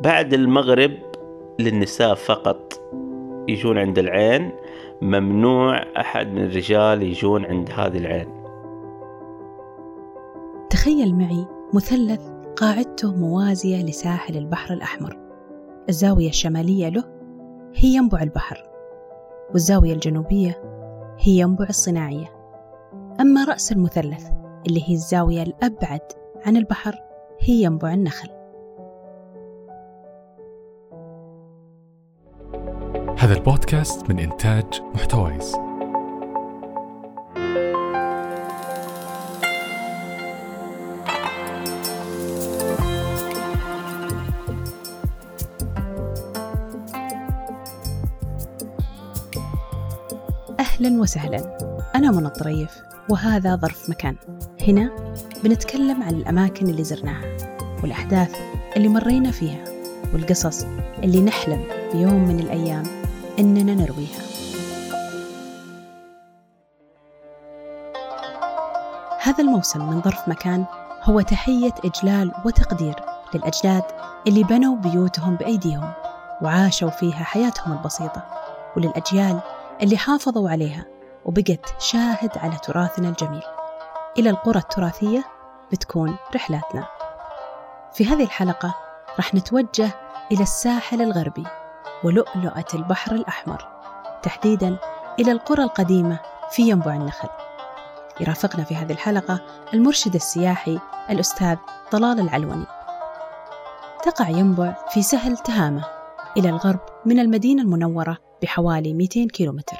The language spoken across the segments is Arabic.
بعد المغرب للنساء فقط. يجون عند العين ممنوع أحد من الرجال يجون عند هذه العين. تخيل معي مثلث قاعدته موازية لساحل البحر الأحمر. الزاوية الشمالية له هي ينبع البحر والزاوية الجنوبية هي ينبع الصناعية. أما رأس المثلث اللي هي الزاوية الأبعد عن البحر هي ينبع النخل. هذا البودكاست من إنتاج محتويس. أهلا وسهلا. أنا منى الطريف وهذا ظرف مكان. هنا بنتكلم عن الأماكن اللي زرناها والأحداث اللي مرينا فيها والقصص اللي نحلم بيوم من الأيام. إننا نرويها. هذا الموسم من ظرف مكان هو تحية إجلال وتقدير للأجداد اللي بنوا بيوتهم بأيديهم وعاشوا فيها حياتهم البسيطة وللأجيال اللي حافظوا عليها وبقت شاهد على تراثنا الجميل. إلى القرى التراثية بتكون رحلاتنا. في هذه الحلقة راح نتوجه إلى الساحل الغربي. ولؤلؤة البحر الأحمر تحديدا إلى القرى القديمة في ينبع النخل. يرافقنا في هذه الحلقة المرشد السياحي الأستاذ طلال العلوني. تقع ينبع في سهل تهامة إلى الغرب من المدينة المنورة بحوالي 200 كيلومتر.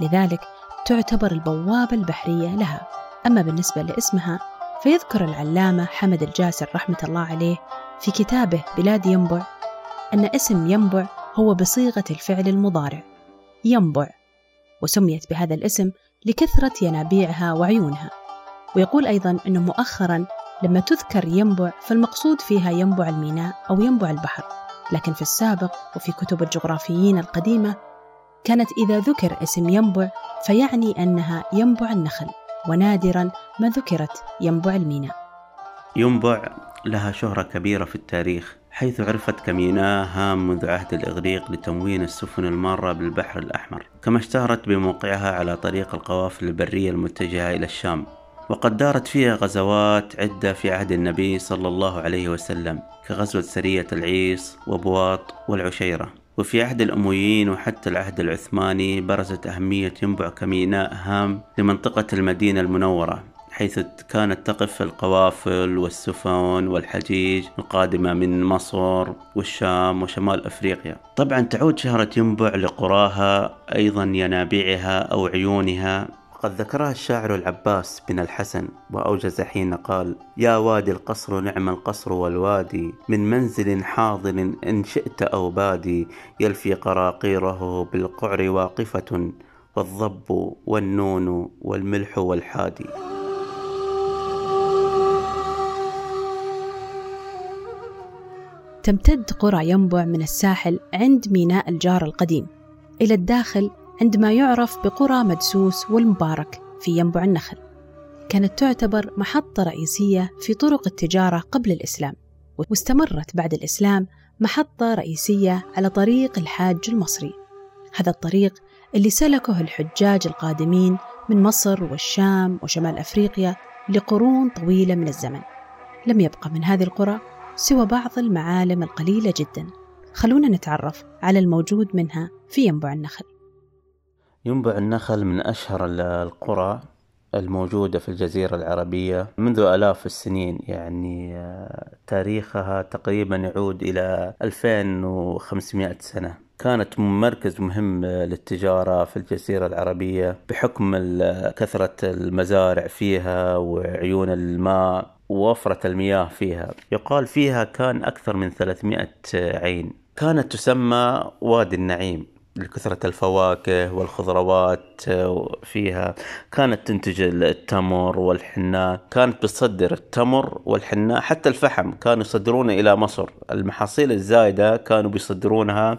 لذلك تعتبر البوابة البحرية لها. أما بالنسبة لاسمها فيذكر العلامة حمد الجاسر رحمة الله عليه في كتابه بلاد ينبع أن اسم ينبع هو بصيغة الفعل المضارع. ينبع. وسميت بهذا الاسم لكثرة ينابيعها وعيونها. ويقول أيضا أنه مؤخرا لما تذكر ينبع فالمقصود فيها ينبع الميناء أو ينبع البحر. لكن في السابق وفي كتب الجغرافيين القديمة كانت إذا ذكر اسم ينبع فيعني أنها ينبع النخل ونادرا ما ذكرت ينبع الميناء. ينبع لها شهرة كبيرة في التاريخ. حيث عرفت كميناء هام منذ عهد الإغريق لتموين السفن المارة بالبحر الأحمر كما اشتهرت بموقعها على طريق القوافل البرية المتجهة إلى الشام وقد دارت فيها غزوات عدة في عهد النبي صلى الله عليه وسلم كغزوة سرية العيس وبواط والعشيرة. وفي عهد الأمويين وحتى العهد العثماني برزت أهمية ينبع كميناء هام لمنطقة المدينة المنورة. حيث كانت تقف القوافل والسفن والحجيج القادمة من مصر والشام وشمال أفريقيا. طبعا تعود شهرة ينبع لقراها أيضا ينابيعها أو عيونها. وقد ذكرها الشاعر العباس بن الحسن وأوجز حين قال يا وادي القصر نعم القصر والوادي من منزل حاضر إن شئت أو بادي يلفي قراقيره بالقعر واقفة والضب والنون والملح والحادي. تمتد قرى ينبع من الساحل عند ميناء الجار القديم إلى الداخل عند ما يعرف بقرى مدسوس والمبارك في ينبع النخل. كانت تعتبر محطة رئيسية في طرق التجارة قبل الإسلام واستمرت بعد الإسلام محطة رئيسية على طريق الحاج المصري. هذا الطريق اللي سلكه الحجاج القادمين من مصر والشام وشمال أفريقيا لقرون طويلة من الزمن. لم يبقى من هذه القرى سوى بعض المعالم القليلة جدا. خلونا نتعرف على الموجود منها في ينبع النخل. ينبع النخل من أشهر القرى الموجودة في الجزيرة العربية منذ آلاف السنين يعني تاريخها تقريبا يعود إلى 2500 سنة. كانت مركز مهم للتجارة في الجزيرة العربية بحكم كثرة المزارع فيها وعيون الماء. ووفرة المياه فيها. يقال فيها كان أكثر من 300 عين. كانت تسمى وادي النعيم. لكثرة الفواكه والخضروات فيها. كانت تنتج التمر والحناء. كانت بتصدر التمر والحناء. حتى الفحم كانوا يصدرونه إلى مصر. المحاصيل الزايدة كانوا بيصدرونها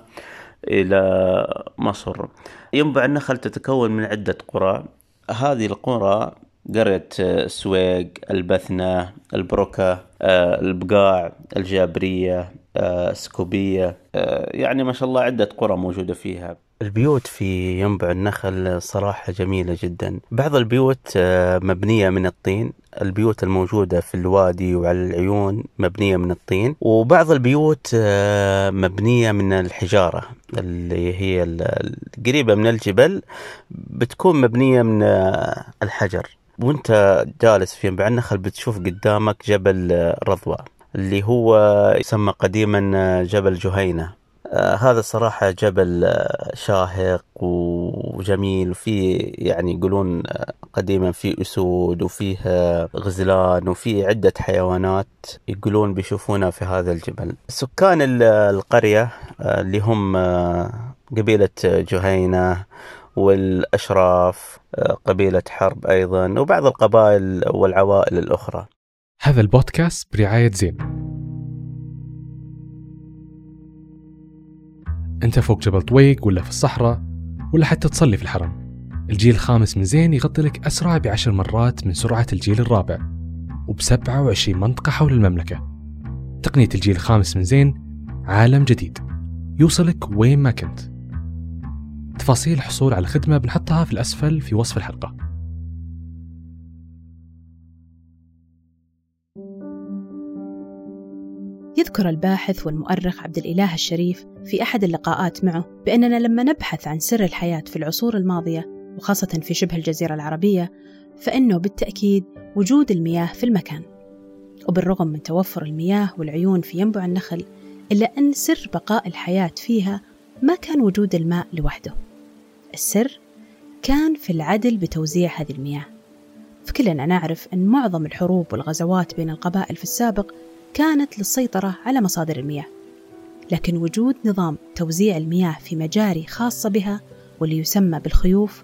إلى مصر. ينبع النخل تتكون من عدة قرى. هذه القرى قرية السويق البثنة البركة البقاع الجابرية آه، سكوبية آه، يعني ما شاء الله عدة قرى موجودة فيها. البيوت في ينبع النخل صراحة جميلة جدا. بعض البيوت آه، مبنية من الطين. البيوت الموجودة في الوادي وعلى العيون مبنية من الطين. وبعض البيوت آه، مبنية من الحجارة اللي هي القريبة من الجبل بتكون مبنية من آه، الحجر. وانت جالس في ينبع النخل بتشوف قدامك جبل آه، رضوى اللي هو يسمى قديما آه، جبل جهينة. آه، هذا صراحة جبل شاهق وجميل وفيه يعني يقولون قديما فيه أسود وفيه غزلان وفيه عدة حيوانات يقولون بيشوفونها في هذا الجبل. سكان ال- القرية اللي هم قبيلة جهينة والأشراف آه، قبيلة حرب أيضا وبعض القبائل والعوائل الأخرى. هذا البودكاست برعاية زين. أنت فوق جبل طويق ولا في الصحراء ولا حتى تصلي في الحرم. الجيل الخامس من زين يغطي لك أسرع بعشر مرات من سرعة الجيل الرابع وبسبعة وعشرين منطقة حول المملكة. تقنية الجيل الخامس من زين عالم جديد. يوصلك وين ما كنت. تفاصيل الحصول على الخدمة بنحطها في الأسفل في وصف الحلقة. يذكر الباحث والمؤرخ عبد الإله الشريف في أحد اللقاءات معه بأننا لما نبحث عن سر الحياة في العصور الماضية وخاصة في شبه الجزيرة العربية فإنه بالتأكيد وجود المياه في المكان. وبالرغم من توفر المياه والعيون في ينبع النخل إلا أن سر بقاء الحياة فيها ما كان وجود الماء لوحده. السر كان في العدل بتوزيع هذه المياه. فكلنا نعرف أن معظم الحروب والغزوات بين القبائل في السابق كانت للسيطرة على مصادر المياه. لكن وجود نظام توزيع المياه في مجاري خاصة بها واللي يسمى بالخيوف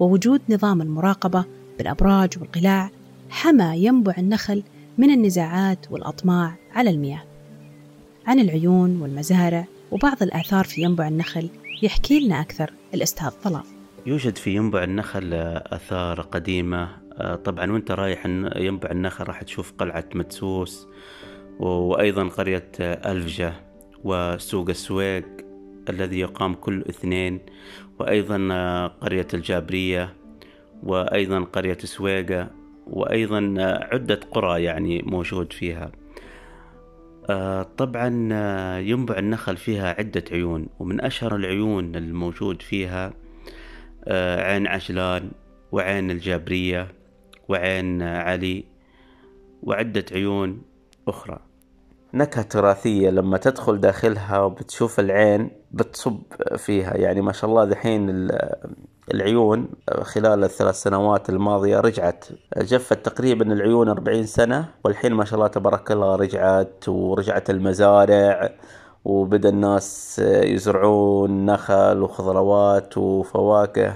ووجود نظام المراقبة بالأبراج والقلاع حمى ينبع النخل من النزاعات والأطماع على المياه. عن العيون والمزارع وبعض الآثار في ينبع النخل يحكي لنا أكثر الأستاذ طلال. يوجد في ينبع النخل آثار قديمة. آه، طبعا وأنت رايح ينبع النخل راح تشوف قلعة مدسوس وأيضا قرية ألفجة وسوق السويق الذي يقام كل اثنين وأيضا قرية الجابرية وأيضا قرية سويقة وأيضا عدة قرى يعني موجود فيها. طبعا آه، ينبع النخل فيها عدة عيون ومن أشهر العيون الموجود فيها آه، عين عجلان وعين الجابرية وعين آه، علي وعدة عيون أخرى. نكهة تراثية لما تدخل داخلها وبتشوف العين بتصب فيها. يعني ما شاء الله دحين ال- العيون خلال الثلاث سنوات الماضية رجعت جفت تقريبا العيون 40 سنة والحين ما شاء الله تبارك الله رجعت ورجعت المزارع وبدأ الناس يزرعون نخل وخضروات وفواكه.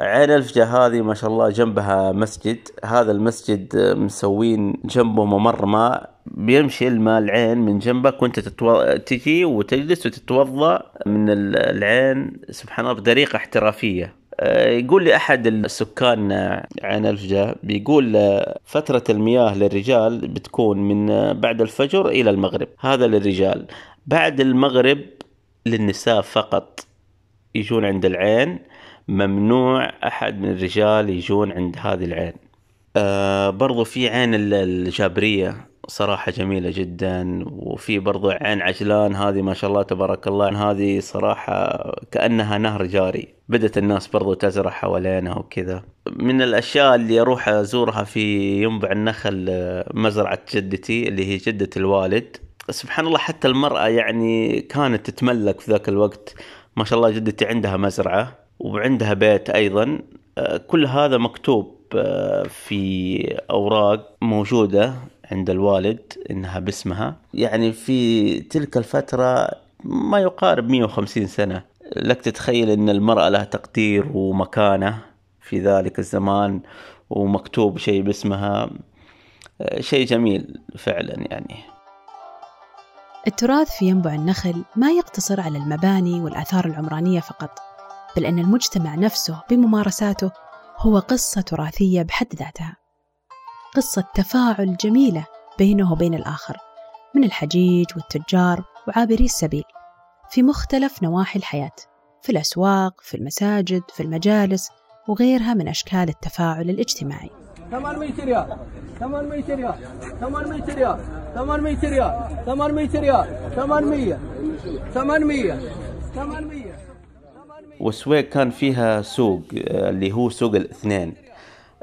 عين الفجة هذه ما شاء الله جنبها مسجد هذا المسجد مسوين جنبه ممر ماء بيمشي الماء العين من جنبك وانت تتو... تجي وتجلس وتتوضأ من ال- العين سبحان الله بطريقه احترافية. آه، يقول لي أحد السكان عين ألفجة بيقول آه، فترة المياه للرجال بتكون من آه، بعد الفجر إلى المغرب. هذا للرجال. بعد المغرب للنساء فقط. يجون عند العين. ممنوع أحد من الرجال يجون عند هذه العين. آه برضو في عين ال- الجابرية. صراحة جميلة جدا وفي برضو عين عجلان هذه ما شاء الله تبارك الله هذه صراحة كأنها نهر جاري بدأت الناس برضو تزرع حوالينها وكذا. من الأشياء اللي أروح أزورها في ينبع النخل آه، مزرعة جدتي اللي هي جدة الوالد. سبحان الله حتى المرأة يعني كانت تتملك في ذاك الوقت. ما شاء الله جدتي عندها مزرعة وعندها بيت أيضا. آه، كل هذا مكتوب آه، في أوراق موجودة. عند الوالد إنها باسمها. يعني في تلك الفترة ما يقارب 150 سنة. لك تتخيل أن المرأة لها تقدير ومكانة في ذلك الزمان ومكتوب شيء باسمها. شيء جميل فعلا يعني. التراث في ينبع النخل ما يقتصر على المباني والآثار العمرانية فقط بل أن المجتمع نفسه بممارساته هو قصة تراثية بحد ذاتها. قصة تفاعل جميلة بينه وبين الآخر من الحجيج والتجار وعابري السبيل في مختلف نواحي الحياة في الأسواق في المساجد في المجالس وغيرها من أشكال التفاعل الاجتماعي. 800 ريال 800 ريال 800 ريال 800 ريال 800 ريال 800 800 800 والسويق كان فيها سوق آه، اللي هو سوق الاثنين.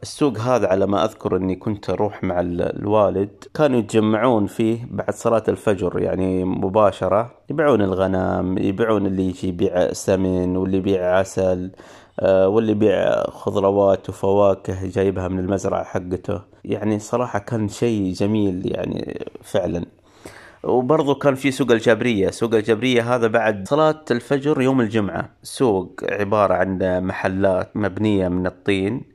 السوق هذا على ما أذكر أني كنت أروح مع ال- الوالد. كانوا يتجمعون فيه بعد صلاة الفجر يعني مباشرة. يبيعون الغنم يبيعون اللي يجي يبيع سمن واللي يبيع عسل آه، واللي يبيع خضروات وفواكه جايبها من المزرعة حقته. يعني صراحة كان شيء جميل يعني فعلا. وبرضه كان في سوق الجابرية سوق الجابرية هذا بعد صلاة الفجر يوم الجمعة. سوق عبارة عن محلات مبنية من الطين.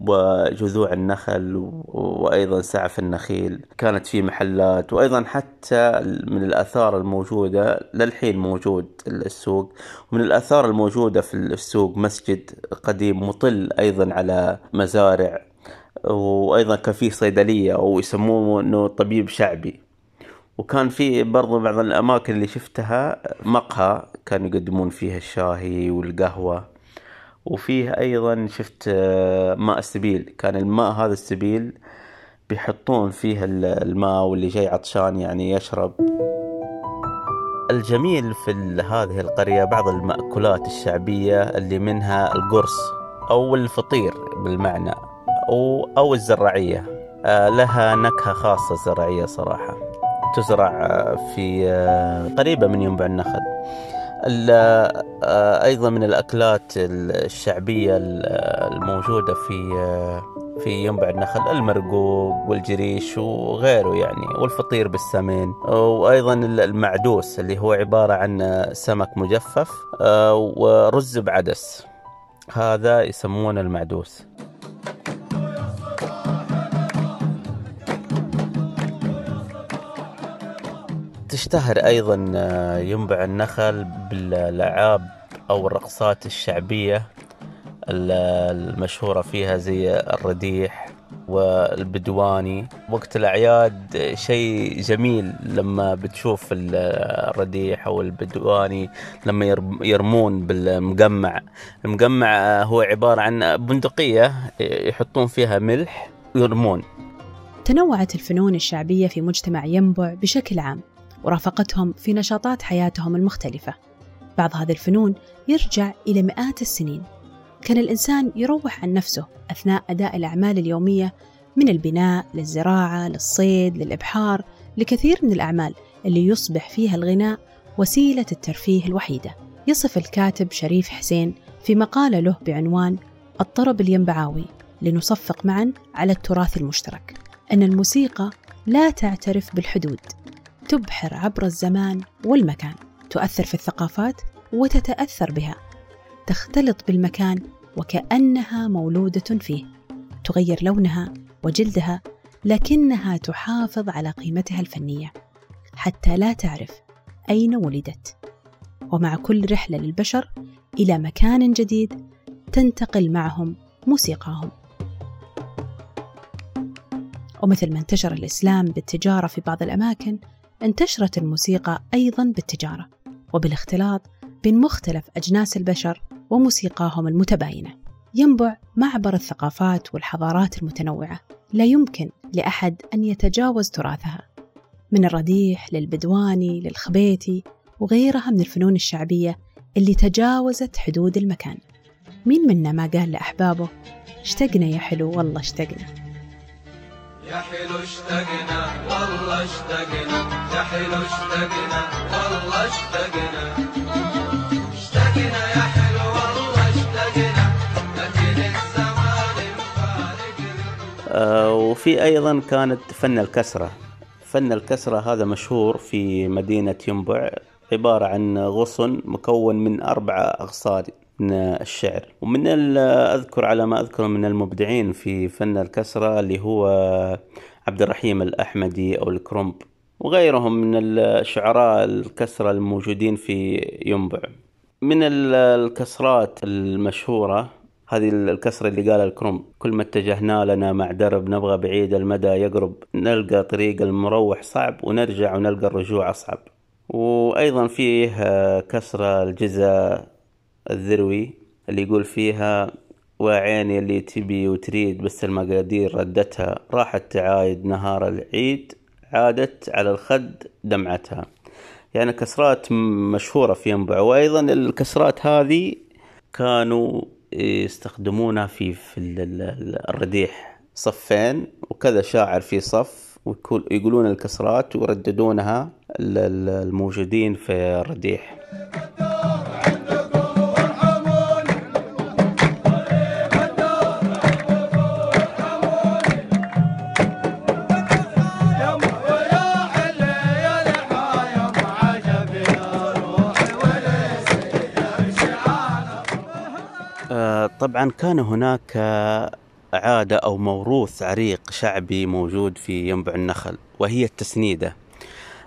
وجذوع النخل وأيضا سعف النخيل. كانت في محلات وأيضا حتى من الآثار الموجودة للحين موجود السوق. ومن الآثار الموجودة في السوق مسجد قديم مطل أيضا على مزارع. وأيضا كان في صيدلية أو يسموه إنه طبيب شعبي. وكان في برضو بعض الأماكن اللي شفتها مقهى كانوا يقدمون فيها الشاهي والقهوة. وفيه أيضا شفت آه، ماء السبيل. كان الماء هذا السبيل بيحطون فيه ال- الماء واللي جاي عطشان يعني يشرب. الجميل في هذه القرية بعض المأكولات الشعبية اللي منها القرص أو الفطير بالمعنى أو, أو الزراعية. آه، لها نكهة خاصة الزراعية صراحة. تزرع آه، في قريبة من ينبع النخل. آه، أيضا من الأكلات الشعبية ال- الموجودة في آه، في ينبع النخل المرقوق والجريش وغيره يعني والفطير بالسمين وأيضا المعدوس اللي هو عبارة عن سمك مجفف آه، ورز بعدس. هذا يسمونه المعدوس. تشتهر أيضا آه، ينبع النخل بالألعاب أو الرقصات الشعبية ال- المشهورة فيها زي الرديح والبدواني. وقت الأعياد شيء جميل لما بتشوف ال- الرديح أو البدواني لما يرم- يرمون بالمقمع المقمع آه، هو عبارة عن بندقية يحطون فيها ملح ويرمون. تنوعت الفنون الشعبية في مجتمع ينبع بشكل عام. ورافقتهم في نشاطات حياتهم المختلفة. بعض هذه الفنون يرجع إلى مئات السنين. كان الإنسان يروح عن نفسه أثناء أداء الأعمال اليومية من البناء للزراعة للصيد للإبحار لكثير من الأعمال اللي يصبح فيها الغناء وسيلة الترفيه الوحيدة. يصف الكاتب شريف حسين في مقالة له بعنوان الطرب الينبعاوي لنصفق معا على التراث المشترك. أن الموسيقى لا تعترف بالحدود. تبحر عبر الزمان والمكان تؤثر في الثقافات وتتأثر بها. تختلط بالمكان وكأنها مولودة فيه. تغير لونها وجلدها لكنها تحافظ على قيمتها الفنية حتى لا تعرف أين ولدت. ومع كل رحلة للبشر إلى مكان جديد تنتقل معهم موسيقاهم. ومثل ما انتشر الإسلام بالتجارة في بعض الأماكن انتشرت الموسيقى أيضا بالتجارة وبالاختلاط بين مختلف أجناس البشر وموسيقاهم المتباينة. ينبع معبر الثقافات والحضارات المتنوعة لا يمكن لأحد أن يتجاوز تراثها من الرديح للبدواني للخبيتي وغيرها من الفنون الشعبية اللي تجاوزت حدود المكان. مين منا ما قال لأحبابه اشتقنا يا حلو والله اشتقنا يا حلو اشتقنا والله اشتقنا. يا حلو اشتقنا والله اشتقنا. اشتقنا يا حلو والله اشتقنا. لكن الزمان مفارقنا آه، وفي أيضا كانت فن الكسرة. فن الكسرة هذا مشهور في مدينة ينبع عبارة عن غصن مكون من أربعة أغصان. الشعر. ومن أذكر على ما أذكر من المبدعين في فن الكسرة اللي هو عبد الرحيم الأحمدي أو الكرنب وغيرهم من الشعراء الكسرة الموجودين في ينبع. من ال- الكسرات المشهورة هذه الكسرة اللي قالها الكرنب كل ما اتجهنا لنا مع درب نبغى بعيد المدى يقرب نلقى طريق المروح صعب ونرجع ونلقى الرجوع أصعب. وأيضا فيه كسرة الجزء الذروي اللي يقول فيها وعيني اللي تبي وتريد بس المقادير ردتها راحت تعايد نهار العيد عادت على الخد دمعتها. يعني كسرات مشهورة في ينبع وأيضا الكسرات هذه كانوا يستخدمونها في في ال- ال- ال- الرديح صفين وكذا شاعر في صف ويقولون الكسرات ويرددونها ال- ال- الموجودين في الرديح. طبعا كان هناك عادة أو موروث عريق شعبي موجود في ينبع النخل وهي التسنيدة.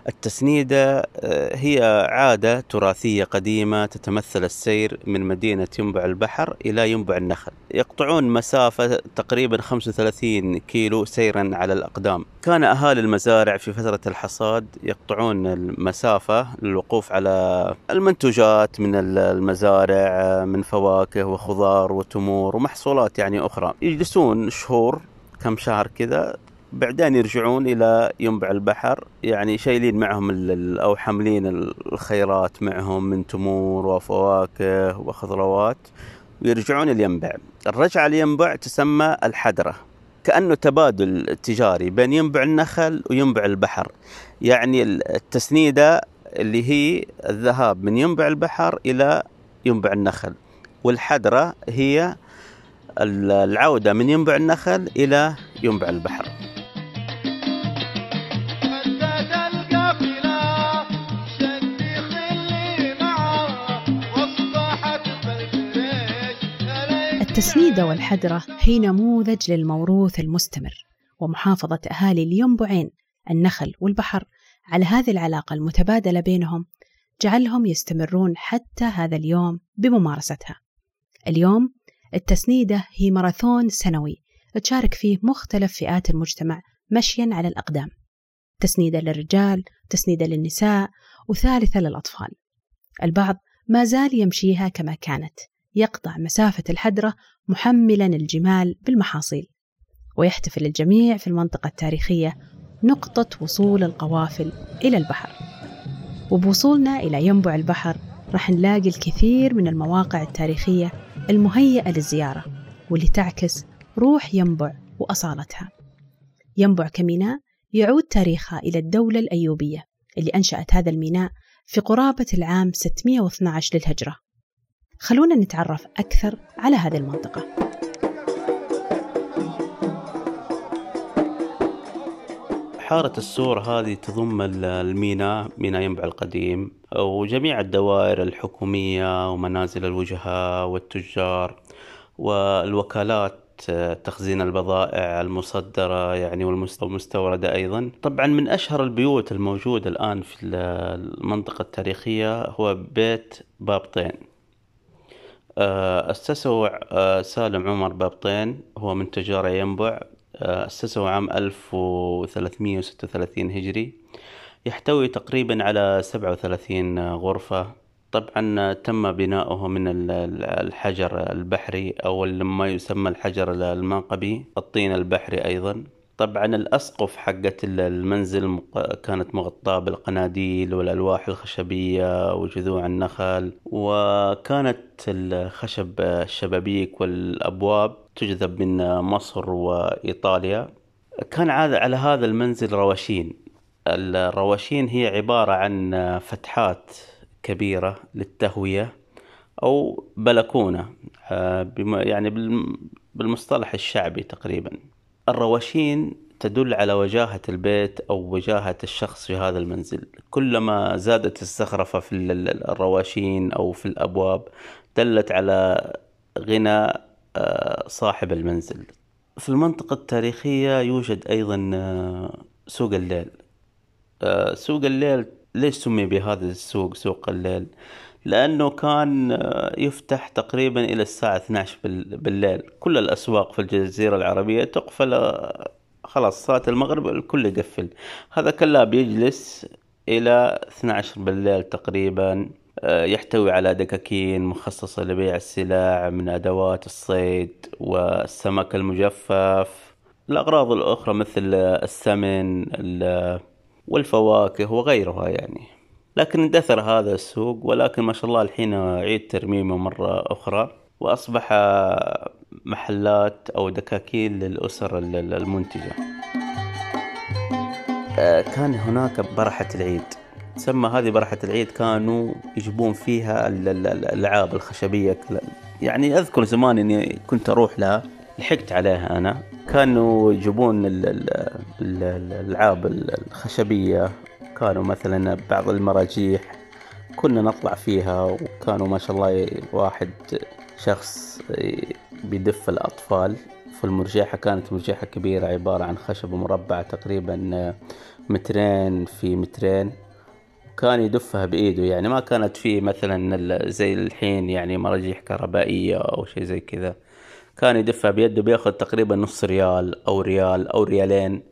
التسنيدة آه، هي عادة تراثية قديمة تتمثل السير من مدينة ينبع البحر إلى ينبع النخل. يقطعون مسافة تقريبا 35 كيلو سيرا على الأقدام. كان أهالي المزارع في فترة الحصاد يقطعون المسافة للوقوف على المنتوجات من ال- المزارع آه، من فواكه وخضار وتمور ومحصولات يعني أخرى. يجلسون شهور كم شهر كذا بعدين يرجعون إلى ينبع البحر يعني شايلين معهم أو حاملين الخيرات معهم من تمور وفواكه وخضروات ويرجعون الينبع الرجعة الينبع تسمى الحدرة كأنه تبادل تجاري بين ينبع النخل وينبع البحر. يعني ال- التسنيدة اللي هي الذهاب من ينبع البحر إلى ينبع النخل والحدرة هي ال- العودة من ينبع النخل إلى ينبع البحر. التسنيدة والحدرة هي نموذج للموروث المستمر ومحافظة أهالي الينبعين النخل والبحر على هذه العلاقة المتبادلة بينهم جعلهم يستمرون حتى هذا اليوم بممارستها. اليوم التسنيدة هي ماراثون سنوي تشارك فيه مختلف فئات المجتمع مشيا على الأقدام. تسنيدة للرجال، تسنيدة للنساء، وثالثة للأطفال. البعض ما زال يمشيها كما كانت، يقطع مسافة الحدرة محملا الجمال بالمحاصيل. ويحتفل الجميع في المنطقة التاريخية نقطة وصول القوافل إلى البحر. وبوصولنا إلى ينبع البحر راح نلاقي الكثير من المواقع التاريخية المهيئة للزيارة واللي تعكس روح ينبع وأصالتها. ينبع كميناء يعود تاريخها إلى الدولة الأيوبية اللي أنشأت هذا الميناء في قرابة العام 612 للهجرة. خلونا نتعرف أكثر على هذه المنطقة. حارة السور هذه تضم ال- الميناء ميناء ينبع القديم وجميع الدوائر الحكومية ومنازل الوجهاء والتجار والوكالات تخزين البضائع المصدرة يعني والمس- والمستوردة أيضا طبعا من أشهر البيوت الموجودة الآن في ال- المنطقة التاريخية هو بيت بابطين أسسه آه، سالم عمر بابطين هو من تجار ينبع آه، أسسه عام 1336 هجري. يحتوي تقريبا على 37 غرفة. طبعا تم بناؤه من ال- ال- الحجر البحري أو ما يسمى الحجر المنقبي الطين البحري أيضا. طبعا الأسقف حقت ال- المنزل كانت مغطاة بالقناديل والألواح الخشبية وجذوع النخل وكانت الخشب الشبابيك والأبواب تجذب من مصر وإيطاليا. كان عاد- على هذا المنزل رواشين. الرواشين هي عبارة عن فتحات كبيرة للتهوية أو بلكونة آه، يعني بالم- بالمصطلح الشعبي تقريبا. الرواشين تدل على وجاهة البيت أو وجاهة الشخص في هذا المنزل. كلما زادت الزخرفة في ال- ال- الرواشين أو في الأبواب دلت على غنى آه، صاحب المنزل. في المنطقة التاريخية يوجد أيضا آه، سوق الليل. آه، سوق الليل ليش سمي بهذا السوق سوق الليل؟ لأنه كان آه، يفتح تقريبا إلى الساعة 12 بال- بالليل. كل الأسواق في الجزيرة العربية تقفل آه، خلاص صلاة المغرب الكل يقفل. هذا كلاب يجلس إلى 12 بالليل تقريبا آه، يحتوي على دكاكين مخصصة لبيع السلع من أدوات الصيد والسمك المجفف. الأغراض الأخرى مثل السمن ال- والفواكه وغيرها يعني. لكن اندثر هذا السوق ولكن ما شاء الله الحين عيد ترميمه مرة أخرى وأصبح محلات أو دكاكين للأسر ال- المنتجة. آه، كان هناك برحة العيد. تسمى هذه برحة العيد كانوا يجيبون فيها ال- ال- الألعاب الخشبية. يعني أذكر زمان إني كنت أروح لها لحقت عليها أنا. كانوا يجيبون ال- ال- ال- الألعاب ال- الخشبية كانوا مثلا بعض المراجيح كنا نطلع فيها وكانوا ما شاء الله واحد شخص بيدف الأطفال في المرجحة كانت مرجحة كبيرة عبارة عن خشب مربع تقريبا مترين في مترين كان يدفها بإيده. يعني ما كانت فيه مثلا زي الحين يعني مراجيح كهربائية أو شيء زي كذا. كان يدفها بيده بيأخذ تقريبا نص ريال أو ريال أو ريالين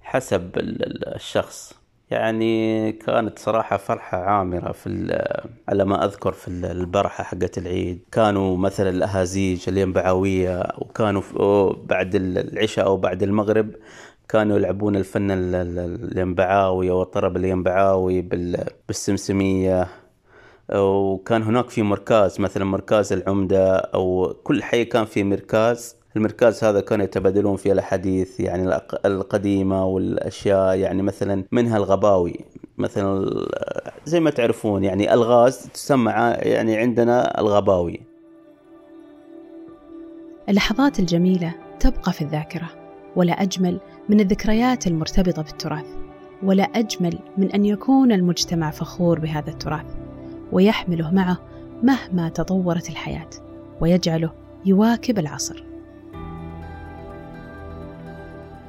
حسب ال- ال- الشخص. يعني كانت صراحة فرحة عامرة في على ما أذكر في ال- البرحة حقت العيد. كانوا مثلا الأهازيج الينبعوية وكانوا أو بعد ال- العشاء أو بعد المغرب كانوا يلعبون الفن ال- ال- الينبعاوي والطرب الينبعاوي بال- بالسمسمية. وكان هناك في مركز مثلا مركز العمدة أو كل حي كان في مركز المركز هذا كانوا يتبادلون فيه الأحاديث يعني القديمة والأشياء يعني مثلا منها الغباوي مثلا زي ما تعرفون يعني الغاز تسمى يعني عندنا الغباوي. اللحظات الجميلة تبقى في الذاكرة ولا أجمل من الذكريات المرتبطة بالتراث ولا أجمل من أن يكون المجتمع فخور بهذا التراث ويحمله معه مهما تطورت الحياة ويجعله يواكب العصر.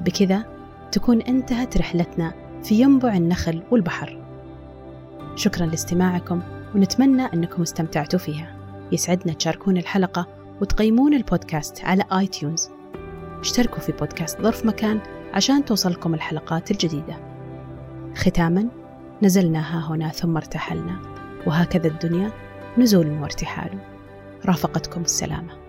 بكذا تكون انتهت رحلتنا في ينبع النخل والبحر. شكرا لاستماعكم ونتمنى أنكم استمتعتوا فيها. يسعدنا تشاركون الحلقة وتقيمون البودكاست على آي تيونز اشتركوا في بودكاست ظرف مكان عشان توصلكم الحلقات الجديدة. ختاما نزلنا ها هنا ثم ارتحلنا. وهكذا الدنيا نزول وارتحال. رافقتكم السلامة.